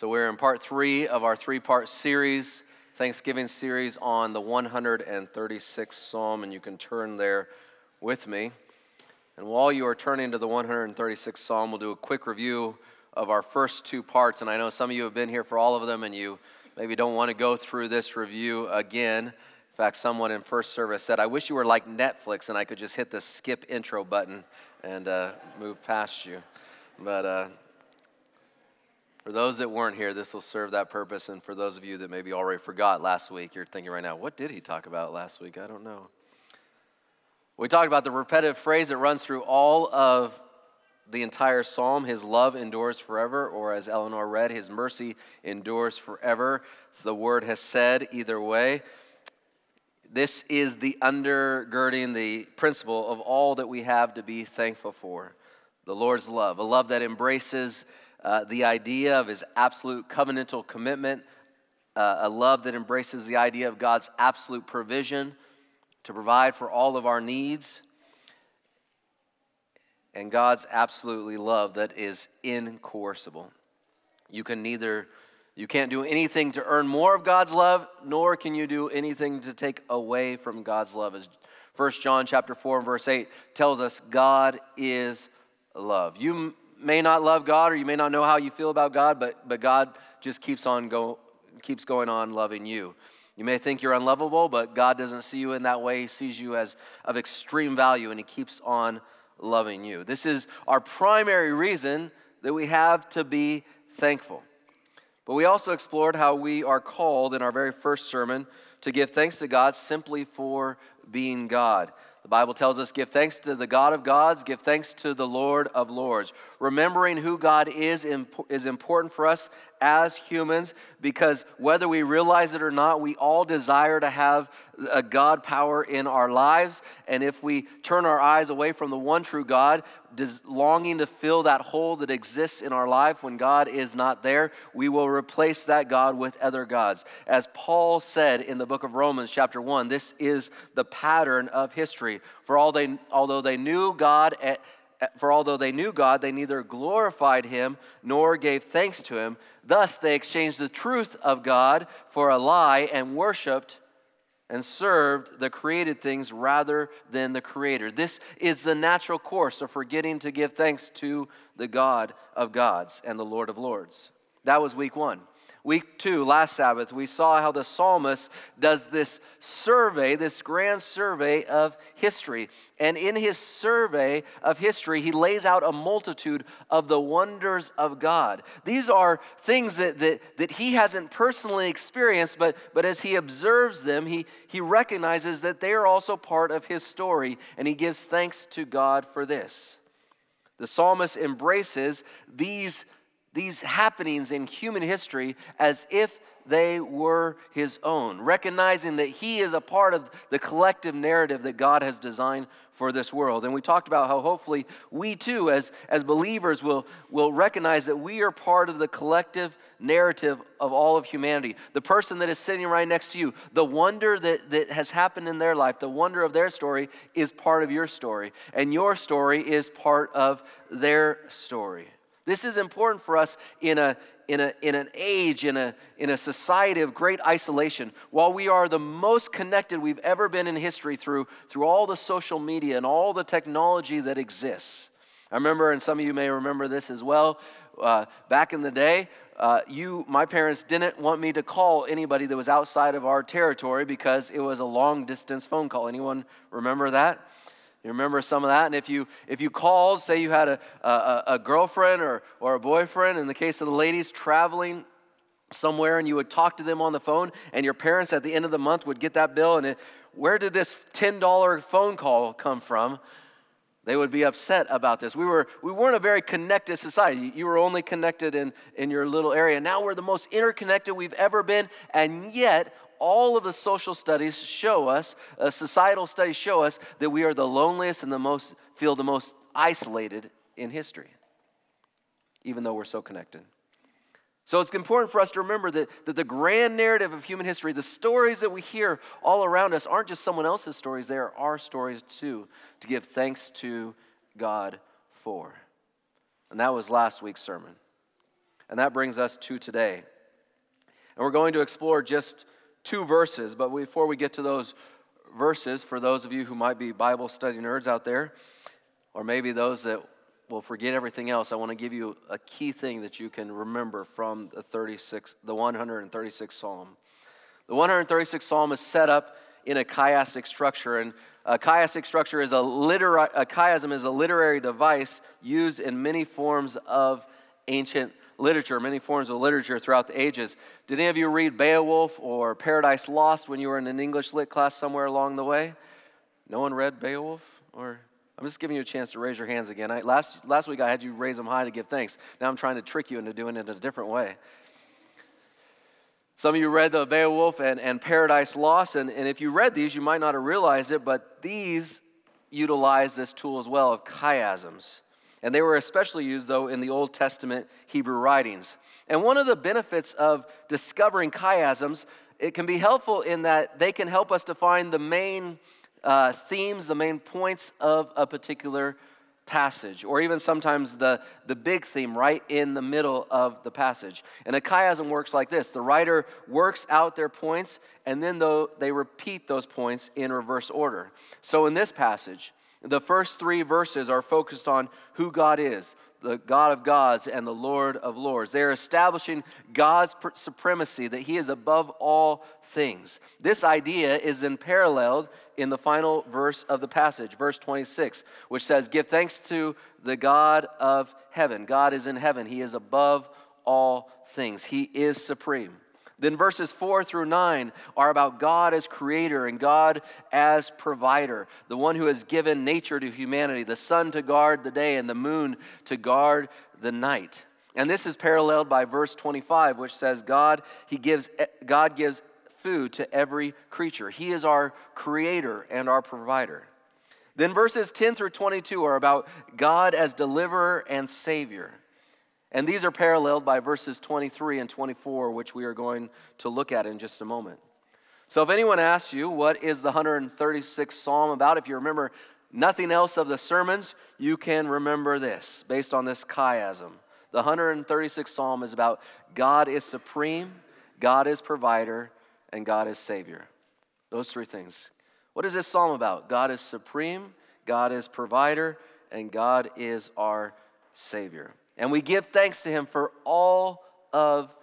So we're in part three of our three part series, Thanksgiving series on the 136th Psalm, and you can turn there with me. And while you are turning to the 136th Psalm, we'll do a quick review of our first two parts. And I know some of you have been here for all of them, and you maybe don't want to go through this review again. In fact, someone in first service said, I wish you were like Netflix and I could just hit the skip intro button and uh, move past you. But uh, for those that weren't here, this will serve that purpose. And for those of you that maybe already forgot last week, you're thinking right now, what did he talk about last week? I don't know. We talked about the repetitive phrase that runs through all of the entire psalm His love endures forever, or as Eleanor read, His mercy endures forever. It's the word has said either way. This is the undergirding, the principle of all that we have to be thankful for the Lord's love, a love that embraces uh, the idea of His absolute covenantal commitment, uh, a love that embraces the idea of God's absolute provision to provide for all of our needs, and God's absolutely love that is incoercible. You can neither you can't do anything to earn more of God's love, nor can you do anything to take away from God's love. As 1 John chapter 4 and verse 8 tells us, God is love. You may not love God or you may not know how you feel about God, but, but God just keeps on go, keeps going on loving you. You may think you're unlovable, but God doesn't see you in that way. He sees you as of extreme value, and He keeps on loving you. This is our primary reason that we have to be thankful. But we also explored how we are called in our very first sermon to give thanks to God simply for being God. The Bible tells us, give thanks to the God of gods, give thanks to the Lord of lords. Remembering who God is is important for us as humans because whether we realize it or not, we all desire to have a God power in our lives. And if we turn our eyes away from the one true God, longing to fill that hole that exists in our life when God is not there, we will replace that God with other gods. As Paul said in the book of Romans, chapter 1, this is the pattern of history. For all they, although they knew God eh, eh, for although they knew God, they neither glorified him nor gave thanks to him. Thus, they exchanged the truth of God for a lie and worshiped and served the created things rather than the Creator. This is the natural course of forgetting to give thanks to the God of gods and the Lord of lords. That was week one. Week two, last Sabbath, we saw how the psalmist does this survey, this grand survey of history. And in his survey of history, he lays out a multitude of the wonders of God. These are things that, that, that he hasn't personally experienced, but, but as he observes them, he, he recognizes that they are also part of his story, and he gives thanks to God for this. The psalmist embraces these these happenings in human history as if they were his own, recognizing that he is a part of the collective narrative that God has designed for this world. And we talked about how hopefully we too, as, as believers, will, will recognize that we are part of the collective narrative of all of humanity. The person that is sitting right next to you, the wonder that, that has happened in their life, the wonder of their story is part of your story. And your story is part of their story. This is important for us in, a, in, a, in an age, in a, in a society of great isolation. While we are the most connected we've ever been in history through, through all the social media and all the technology that exists. I remember, and some of you may remember this as well, uh, back in the day, uh, you, my parents didn't want me to call anybody that was outside of our territory because it was a long distance phone call. Anyone remember that? You remember some of that? And if you if you called, say you had a, a, a girlfriend or, or a boyfriend, in the case of the ladies traveling somewhere, and you would talk to them on the phone, and your parents at the end of the month would get that bill, and it, where did this $10 phone call come from? They would be upset about this. We, were, we weren't a very connected society. You were only connected in, in your little area. Now we're the most interconnected we've ever been, and yet all of the social studies show us, uh, societal studies show us, that we are the loneliest and the most, feel the most isolated in history, even though we're so connected. So it's important for us to remember that, that the grand narrative of human history, the stories that we hear all around us, aren't just someone else's stories, they are our stories too, to give thanks to God for. And that was last week's sermon. And that brings us to today. And we're going to explore just two verses, but before we get to those verses, for those of you who might be Bible study nerds out there, or maybe those that will forget everything else, I want to give you a key thing that you can remember from the 36, the 136th Psalm. The 136th Psalm is set up in a chiastic structure, and a chiastic structure is a, litera- a chiasm is a literary device used in many forms of ancient literature, many forms of literature throughout the ages. Did any of you read Beowulf or Paradise Lost when you were in an English lit class somewhere along the way? No one read Beowulf or I'm just giving you a chance to raise your hands again. I, last, last week I had you raise them high to give thanks. Now I'm trying to trick you into doing it in a different way. Some of you read the Beowulf and, and Paradise Lost, and, and if you read these, you might not have realized it, but these utilize this tool as well of chiasms. And they were especially used, though, in the Old Testament Hebrew writings. And one of the benefits of discovering chiasms, it can be helpful in that they can help us to find the main uh, themes, the main points of a particular passage, or even sometimes the, the big theme right in the middle of the passage. And a chiasm works like this the writer works out their points, and then though they repeat those points in reverse order. So in this passage, the first three verses are focused on who God is, the God of gods and the Lord of lords. They're establishing God's supremacy, that He is above all things. This idea is then paralleled in the final verse of the passage, verse 26, which says, Give thanks to the God of heaven. God is in heaven, He is above all things, He is supreme. Then verses 4 through 9 are about God as creator and God as provider, the one who has given nature to humanity, the sun to guard the day and the moon to guard the night. And this is paralleled by verse 25 which says God he gives God gives food to every creature. He is our creator and our provider. Then verses 10 through 22 are about God as deliverer and savior. And these are paralleled by verses 23 and 24, which we are going to look at in just a moment. So, if anyone asks you, what is the 136th Psalm about? If you remember nothing else of the sermons, you can remember this based on this chiasm. The 136th Psalm is about God is supreme, God is provider, and God is Savior. Those three things. What is this psalm about? God is supreme, God is provider, and God is our Savior. And we give thanks to him for all of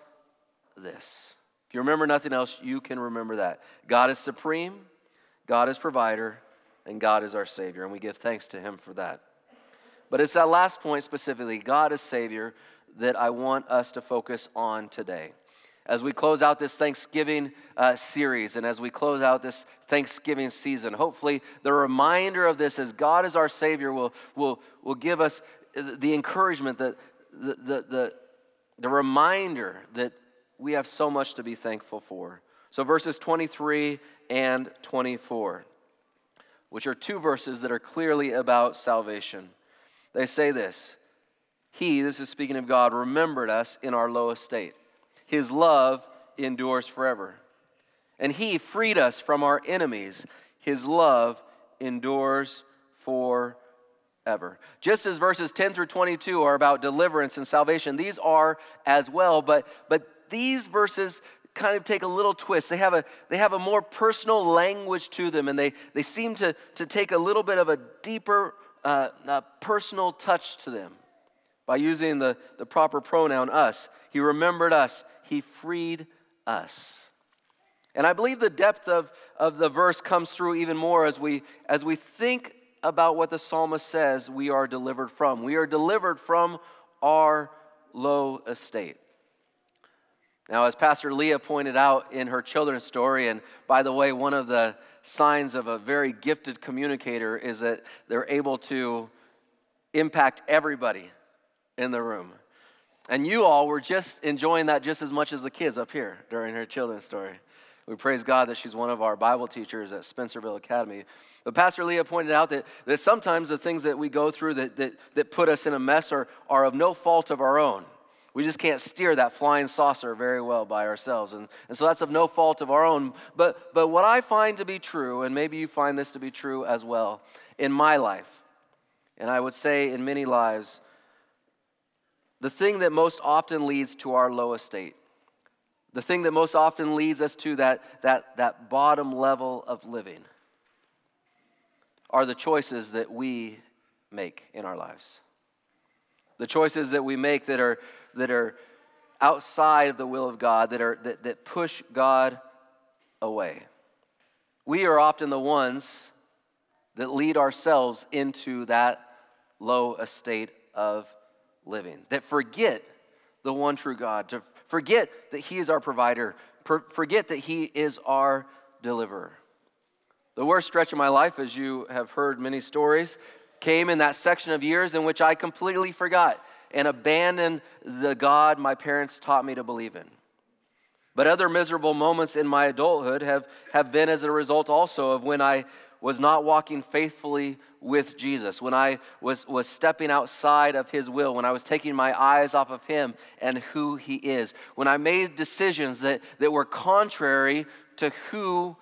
this. If you remember nothing else, you can remember that. God is supreme, God is provider, and God is our Savior. And we give thanks to him for that. But it's that last point specifically God is Savior that I want us to focus on today. As we close out this Thanksgiving uh, series and as we close out this Thanksgiving season, hopefully the reminder of this as God is our Savior will, will, will give us the encouragement, the, the, the, the, the reminder that we have so much to be thankful for. So, verses 23 and 24, which are two verses that are clearly about salvation, they say this He, this is speaking of God, remembered us in our low estate. His love endures forever. And He freed us from our enemies. His love endures forever ever. Just as verses 10 through 22 are about deliverance and salvation, these are as well, but, but these verses kind of take a little twist. They have a, they have a more personal language to them, and they, they seem to, to take a little bit of a deeper uh, uh, personal touch to them by using the, the proper pronoun us. He remembered us, He freed us. And I believe the depth of, of the verse comes through even more as we, as we think about what the psalmist says we are delivered from. We are delivered from our low estate. Now, as Pastor Leah pointed out in her children's story, and by the way, one of the signs of a very gifted communicator is that they're able to impact everybody in the room. And you all were just enjoying that just as much as the kids up here during her children's story. We praise God that she's one of our Bible teachers at Spencerville Academy. But Pastor Leah pointed out that, that sometimes the things that we go through that, that, that put us in a mess are, are of no fault of our own. We just can't steer that flying saucer very well by ourselves. And, and so that's of no fault of our own. But, but what I find to be true, and maybe you find this to be true as well, in my life, and I would say in many lives, the thing that most often leads to our low estate, the thing that most often leads us to that, that, that bottom level of living, are the choices that we make in our lives. The choices that we make that are, that are outside of the will of God, that, are, that, that push God away. We are often the ones that lead ourselves into that low estate of living, that forget the one true God, to forget that He is our provider, forget that He is our deliverer. The worst stretch of my life, as you have heard many stories, came in that section of years in which I completely forgot and abandoned the God my parents taught me to believe in. But other miserable moments in my adulthood have, have been as a result also of when I was not walking faithfully with Jesus, when I was, was stepping outside of His will, when I was taking my eyes off of Him and who He is, when I made decisions that, that were contrary to who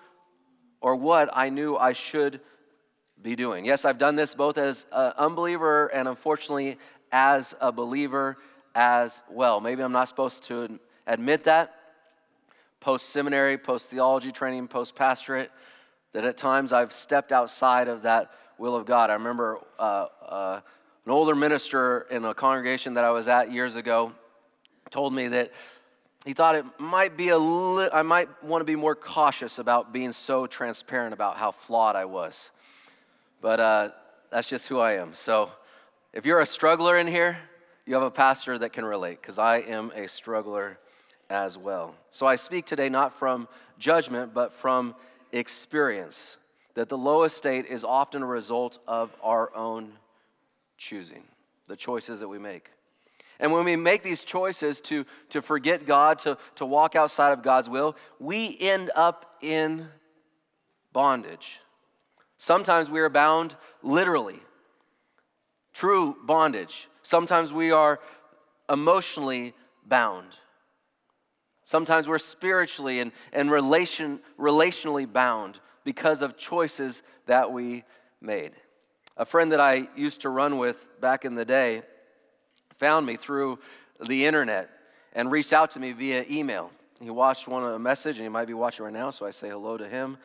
or what I knew I should be doing. Yes, I've done this both as an unbeliever and unfortunately as a believer as well. Maybe I'm not supposed to admit that. Post seminary, post theology training, post pastorate that at times I've stepped outside of that will of God. I remember uh, uh, an older minister in a congregation that I was at years ago told me that he thought it might be a li- I might want to be more cautious about being so transparent about how flawed I was. But uh, that's just who I am. So if you're a struggler in here, you have a pastor that can relate because I am a struggler as well. So I speak today not from judgment, but from experience that the low estate is often a result of our own choosing, the choices that we make. And when we make these choices to, to forget God, to, to walk outside of God's will, we end up in bondage. Sometimes we are bound literally, true bondage. Sometimes we are emotionally bound. Sometimes we're spiritually and, and relation, relationally bound because of choices that we made. A friend that I used to run with back in the day found me through the internet and reached out to me via email. He watched one of the message, and he might be watching right now, so I say hello to him.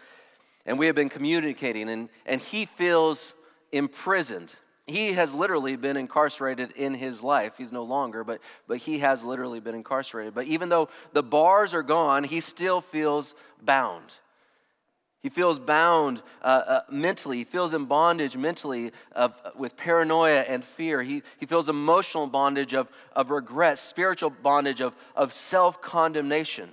And we have been communicating, and, and he feels imprisoned he has literally been incarcerated in his life. He's no longer, but, but he has literally been incarcerated. But even though the bars are gone, he still feels bound. He feels bound uh, uh, mentally. He feels in bondage mentally of, with paranoia and fear. He, he feels emotional bondage of, of regret, spiritual bondage of, of self condemnation.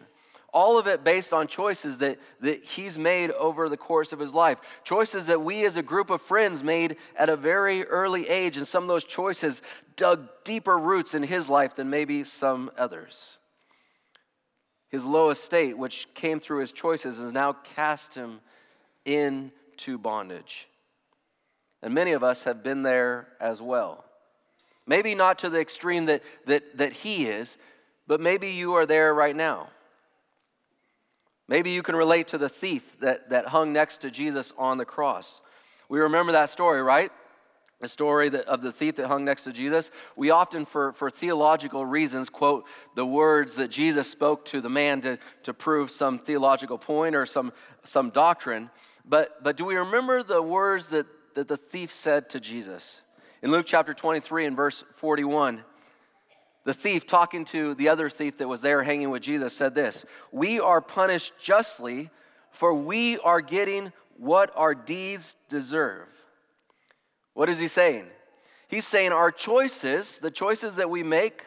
All of it based on choices that, that he's made over the course of his life. Choices that we as a group of friends made at a very early age. And some of those choices dug deeper roots in his life than maybe some others. His low estate, which came through his choices, has now cast him into bondage. And many of us have been there as well. Maybe not to the extreme that, that, that he is, but maybe you are there right now. Maybe you can relate to the thief that, that hung next to Jesus on the cross. We remember that story, right? The story that, of the thief that hung next to Jesus. We often, for, for theological reasons, quote the words that Jesus spoke to the man to, to prove some theological point or some, some doctrine. But, but do we remember the words that, that the thief said to Jesus? In Luke chapter 23 and verse 41, the thief, talking to the other thief that was there hanging with Jesus, said this We are punished justly, for we are getting what our deeds deserve. What is he saying? He's saying our choices, the choices that we make,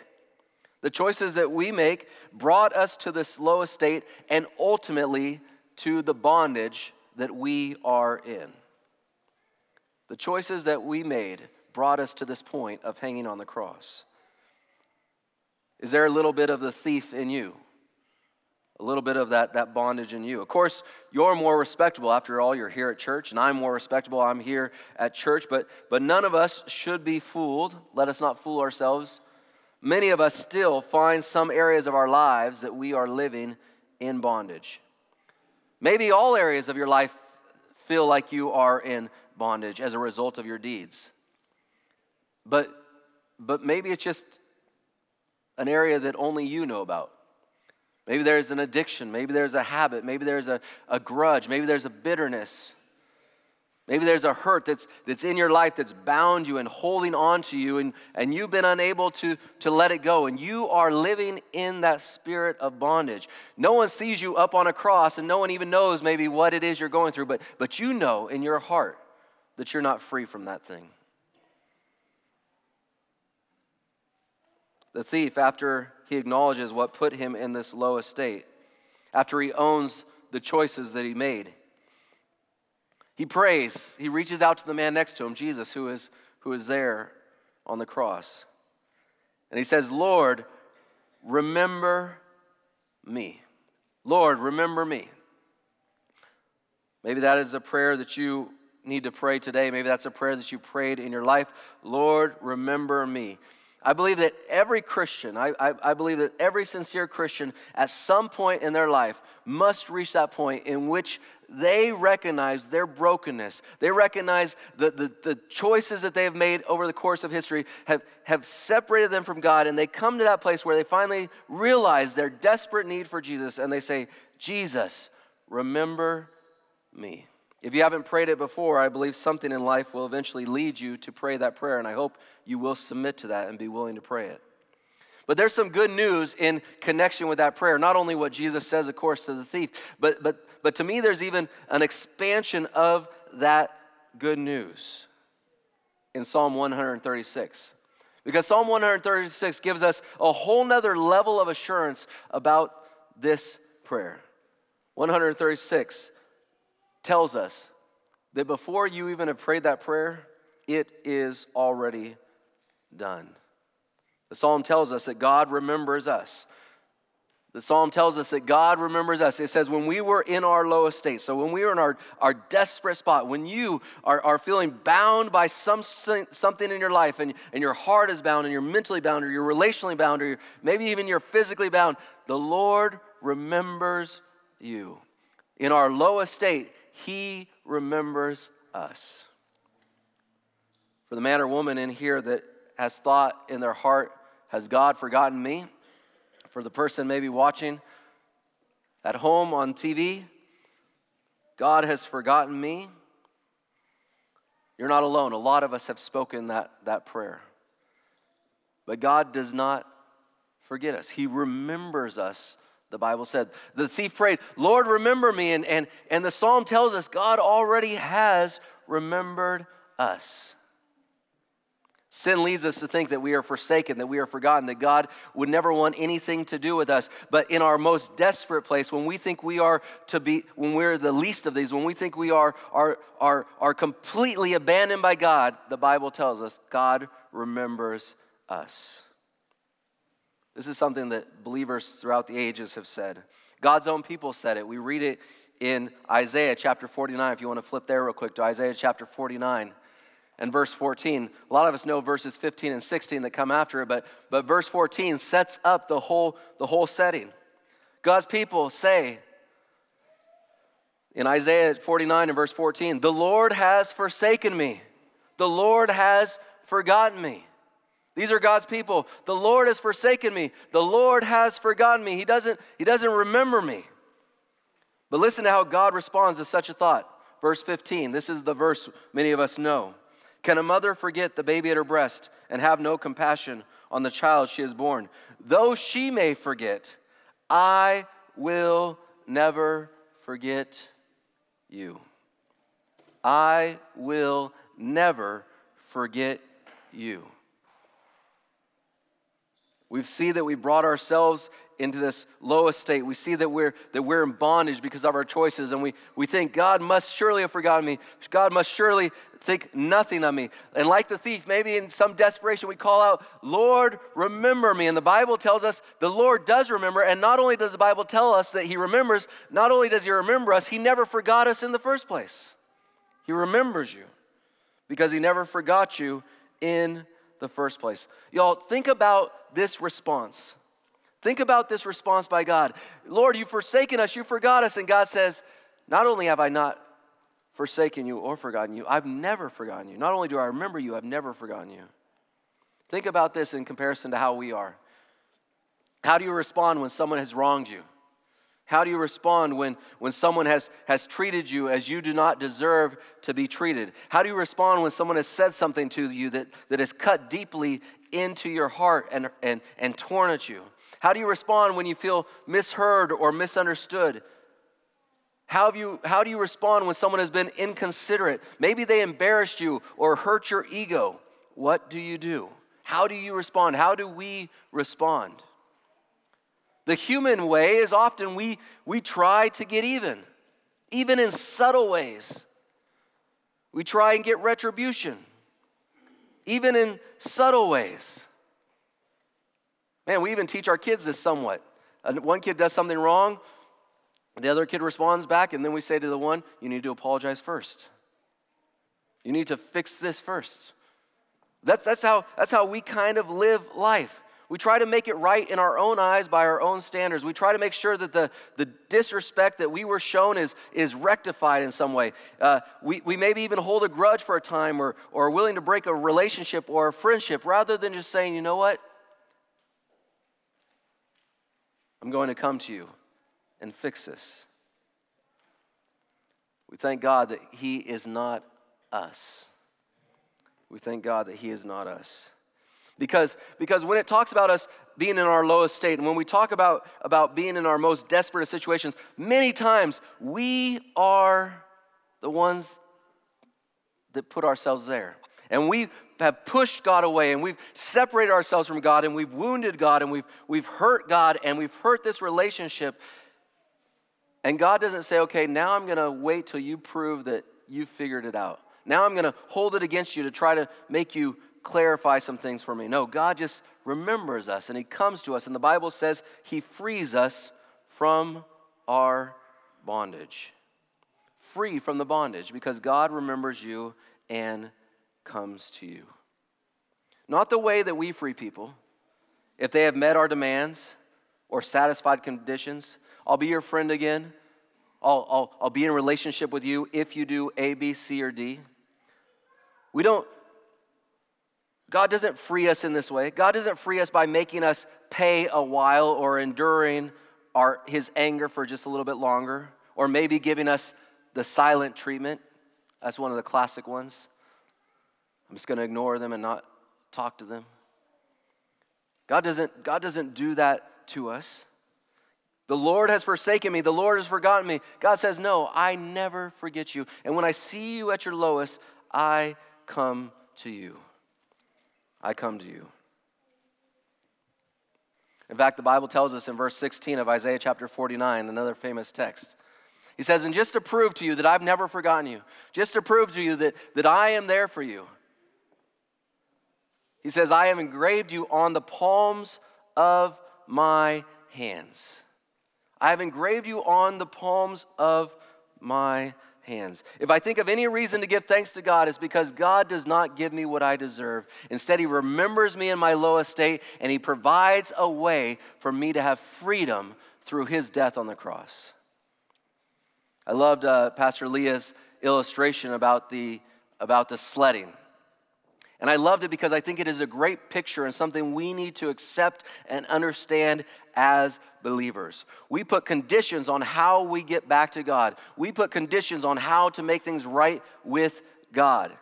the choices that we make brought us to this low estate and ultimately to the bondage that we are in. The choices that we made brought us to this point of hanging on the cross. Is there a little bit of the thief in you? A little bit of that, that bondage in you. Of course, you're more respectable. After all, you're here at church, and I'm more respectable. I'm here at church, but, but none of us should be fooled. Let us not fool ourselves. Many of us still find some areas of our lives that we are living in bondage. Maybe all areas of your life feel like you are in bondage as a result of your deeds. But, but maybe it's just an area that only you know about. Maybe there's an addiction. Maybe there's a habit. Maybe there's a, a grudge. Maybe there's a bitterness. Maybe there's a hurt that's, that's in your life that's bound you and holding on to you, and, and you've been unable to, to let it go, and you are living in that spirit of bondage. No one sees you up on a cross, and no one even knows maybe what it is you're going through, but, but you know in your heart that you're not free from that thing. The thief, after he acknowledges what put him in this low estate, after he owns the choices that he made, he prays. He reaches out to the man next to him, Jesus, who is, who is there on the cross. And he says, Lord, remember me. Lord, remember me. Maybe that is a prayer that you need to pray today. Maybe that's a prayer that you prayed in your life. Lord, remember me. I believe that every Christian, I, I, I, believe that every sincere Christian at some point in their life must reach that point in which they recognize their brokenness. They recognize the, the, the choices that they have made over the course of history have, have separated them from God, and they come to that place where they finally realize their desperate need for Jesus, and they say, Jesus, remember me. If you haven't prayed it before, I believe something in life will eventually lead you to pray that prayer, and I hope you will submit to that and be willing to pray it. But there's some good news in connection with that prayer. Not only what Jesus says, of course, to the thief, but, but, but to me, there's even an expansion of that good news in Psalm 136. Because Psalm 136 gives us a whole nother level of assurance about this prayer. 136 tells us that before you even have prayed that prayer, it is already done. The psalm tells us that God remembers us. The psalm tells us that God remembers us. It says, when we were in our lowest state, so when we were in our, our desperate spot, when you are, are feeling bound by some, something in your life, and, and your heart is bound, and you're mentally bound, or you're relationally bound, or maybe even you're physically bound, the Lord remembers you. In our lowest state, he remembers us. For the man or woman in here that has thought in their heart, has God forgotten me? For the person maybe watching at home on TV, God has forgotten me. You're not alone. A lot of us have spoken that, that prayer. But God does not forget us, He remembers us the Bible said. The thief prayed, Lord, remember me. And, and, and the psalm tells us God already has remembered us. Sin leads us to think that we are forsaken, that we are forgotten, that God would never want anything to do with us. But in our most desperate place, when we think we are to be, when we're the least of these, when we think we are, are, are, are completely abandoned by God, the Bible tells us God remembers us. This is something that believers throughout the ages have said. God's own people said it. We read it in Isaiah chapter 49. If you want to flip there real quick to Isaiah chapter 49 and verse 14. A lot of us know verses 15 and 16 that come after it, but, but verse 14 sets up the whole, the whole setting. God's people say in Isaiah 49 and verse 14, The Lord has forsaken me, the Lord has forgotten me. These are God's people. The Lord has forsaken me. The Lord has forgotten me. He doesn't, he doesn't remember me. But listen to how God responds to such a thought. Verse 15. This is the verse many of us know. Can a mother forget the baby at her breast and have no compassion on the child she has born? Though she may forget, I will never forget you. I will never forget you. We see that we brought ourselves into this lowest state. We see that we're, that we're in bondage because of our choices, and we, we think, God must surely have forgotten me. God must surely think nothing of me. And like the thief, maybe in some desperation, we call out, Lord, remember me. And the Bible tells us the Lord does remember. And not only does the Bible tell us that He remembers, not only does He remember us, He never forgot us in the first place. He remembers you because He never forgot you in the first place. Y'all, think about this response. Think about this response by God. Lord, you've forsaken us, you forgot us. And God says, Not only have I not forsaken you or forgotten you, I've never forgotten you. Not only do I remember you, I've never forgotten you. Think about this in comparison to how we are. How do you respond when someone has wronged you? How do you respond when, when someone has, has treated you as you do not deserve to be treated? How do you respond when someone has said something to you that, that has cut deeply into your heart and, and, and torn at you? How do you respond when you feel misheard or misunderstood? How, have you, how do you respond when someone has been inconsiderate? Maybe they embarrassed you or hurt your ego. What do you do? How do you respond? How do we respond? The human way is often we, we try to get even, even in subtle ways. We try and get retribution, even in subtle ways. Man, we even teach our kids this somewhat. One kid does something wrong, the other kid responds back, and then we say to the one, You need to apologize first. You need to fix this first. That's, that's, how, that's how we kind of live life. We try to make it right in our own eyes by our own standards. We try to make sure that the, the disrespect that we were shown is, is rectified in some way. Uh, we, we maybe even hold a grudge for a time or, or are willing to break a relationship or a friendship rather than just saying, you know what? I'm going to come to you and fix this. We thank God that He is not us. We thank God that He is not us. Because, because when it talks about us being in our lowest state, and when we talk about, about being in our most desperate situations, many times we are the ones that put ourselves there. And we have pushed God away and we've separated ourselves from God and we've wounded God and we've, we've hurt God and we've hurt this relationship. And God doesn't say, okay, now I'm going to wait till you prove that you figured it out. Now I'm going to hold it against you to try to make you clarify some things for me. No, God just remembers us and He comes to us. And the Bible says He frees us from our bondage. Free from the bondage because God remembers you and comes to you. Not the way that we free people. If they have met our demands or satisfied conditions, I'll be your friend again. I'll, I'll, I'll be in relationship with you if you do A, B, C, or D. We don't God doesn't free us in this way. God doesn't free us by making us pay a while or enduring our, his anger for just a little bit longer, or maybe giving us the silent treatment. That's one of the classic ones. I'm just going to ignore them and not talk to them. God doesn't, God doesn't do that to us. The Lord has forsaken me. The Lord has forgotten me. God says, No, I never forget you. And when I see you at your lowest, I come to you. I come to you. In fact, the Bible tells us in verse 16 of Isaiah chapter 49, another famous text. He says, And just to prove to you that I've never forgotten you, just to prove to you that, that I am there for you, he says, I have engraved you on the palms of my hands. I have engraved you on the palms of my hands. If I think of any reason to give thanks to God, it's because God does not give me what I deserve. Instead, He remembers me in my low estate and He provides a way for me to have freedom through His death on the cross. I loved uh, Pastor Leah's illustration about the, about the sledding. And I loved it because I think it is a great picture and something we need to accept and understand as believers. We put conditions on how we get back to God, we put conditions on how to make things right with God.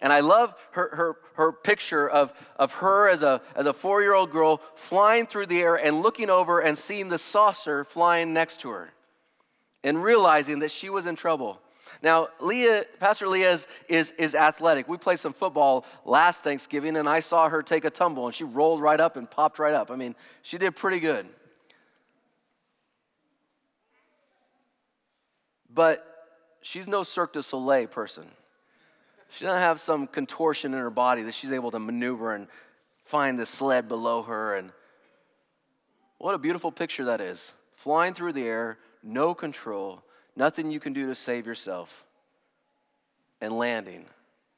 And I love her, her, her picture of, of her as a, as a four year old girl flying through the air and looking over and seeing the saucer flying next to her and realizing that she was in trouble. Now, Leah, Pastor Leah is, is, is, athletic. We played some football last Thanksgiving, and I saw her take a tumble, and she rolled right up and popped right up. I mean, she did pretty good. But she's no Cirque du Soleil person. She doesn't have some contortion in her body that she's able to maneuver and find the sled below her. And what a beautiful picture that is. Flying through the air, no control, nothing you can do to save yourself, and landing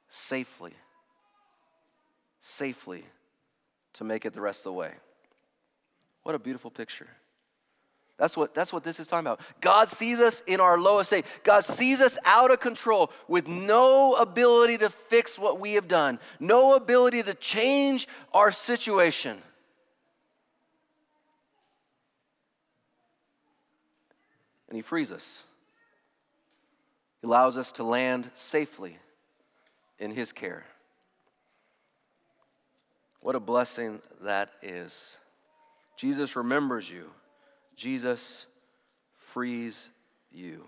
safely, safely to make it the rest of the way. What a beautiful picture. That's what, that's what this is talking about. God sees us in our lowest state. God sees us out of control with no ability to fix what we have done, no ability to change our situation. And He frees us. He allows us to land safely in His care. What a blessing that is. Jesus remembers you, Jesus frees you.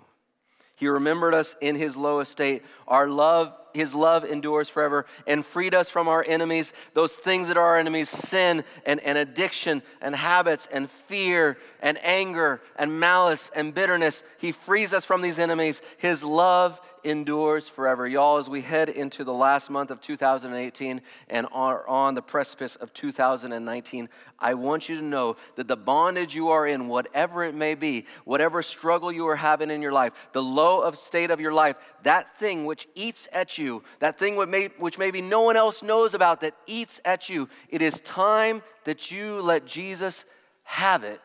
He remembered us in his low estate. Our love, his love endures forever and freed us from our enemies, those things that are our enemies sin and, and addiction and habits and fear and anger and malice and bitterness. He frees us from these enemies. His love endures forever. Y'all, as we head into the last month of 2018 and are on the precipice of 2019, I want you to know that the bondage you are in, whatever it may be, whatever struggle you are having in your life, the low of state of your life, that thing which eats at you, that thing which maybe no one else knows about that eats at you, it is time that you let Jesus have it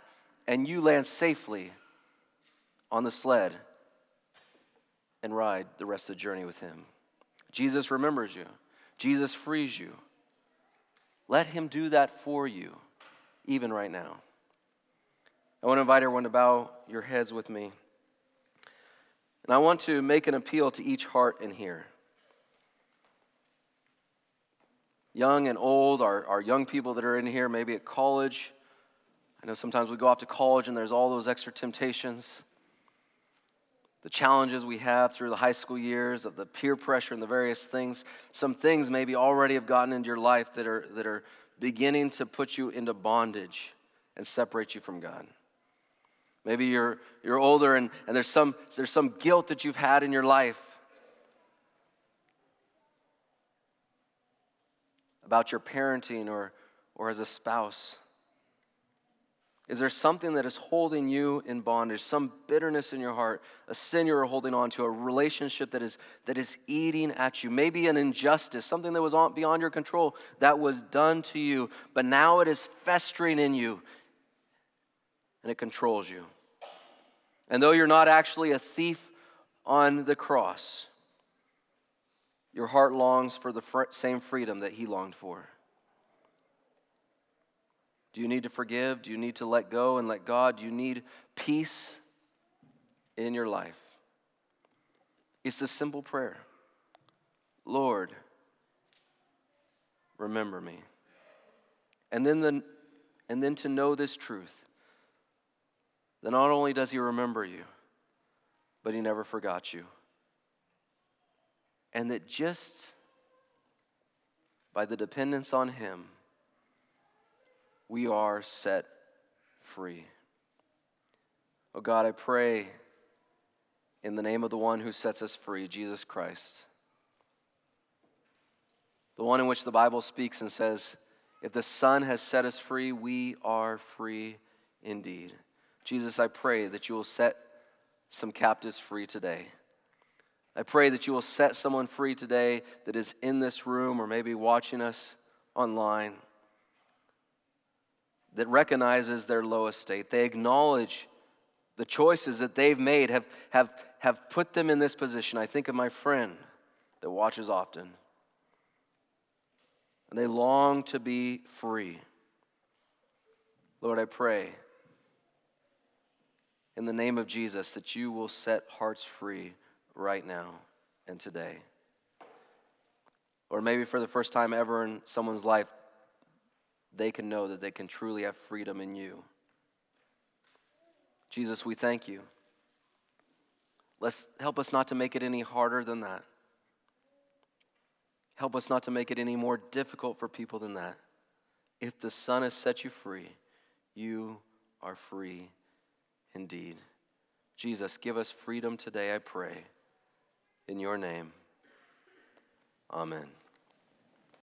and you land safely on the sled and ride the rest of the journey with Him. Jesus remembers you, Jesus frees you. Let Him do that for you, even right now. I want to invite everyone to bow your heads with me. And I want to make an appeal to each heart in here. Young and old, our, our young people that are in here, maybe at college. I know sometimes we go off to college and there's all those extra temptations. The challenges we have through the high school years of the peer pressure and the various things. Some things maybe already have gotten into your life that are that are beginning to put you into bondage and separate you from god. Maybe you're you're older and, and there's some there's some guilt that you've had in your life about your parenting or or as a spouse is there something that is holding you in bondage, some bitterness in your heart, a sin you're holding on to, a relationship that is, that is eating at you, maybe an injustice, something that was on, beyond your control that was done to you, but now it is festering in you and it controls you. And though you're not actually a thief on the cross, your heart longs for the same freedom that he longed for. Do you need to forgive? Do you need to let go and let God? Do you need peace in your life? It's a simple prayer Lord, remember me. And then, the, and then to know this truth that not only does He remember you, but He never forgot you. And that just by the dependence on Him, we are set free. Oh God, I pray in the name of the one who sets us free, Jesus Christ, the one in which the Bible speaks and says, If the Son has set us free, we are free indeed. Jesus, I pray that you will set some captives free today. I pray that you will set someone free today that is in this room or maybe watching us online that recognizes their low estate. They acknowledge the choices that they've made have, have, have put them in this position. I think of my friend that watches often. And they long to be free. Lord, I pray in the name of Jesus that you will set hearts free right now and today. Or maybe for the first time ever in someone's life, they can know that they can truly have freedom in you. Jesus, we thank you. Let's help us not to make it any harder than that. Help us not to make it any more difficult for people than that. If the Son has set you free, you are free indeed. Jesus, give us freedom today, I pray. In your name, amen.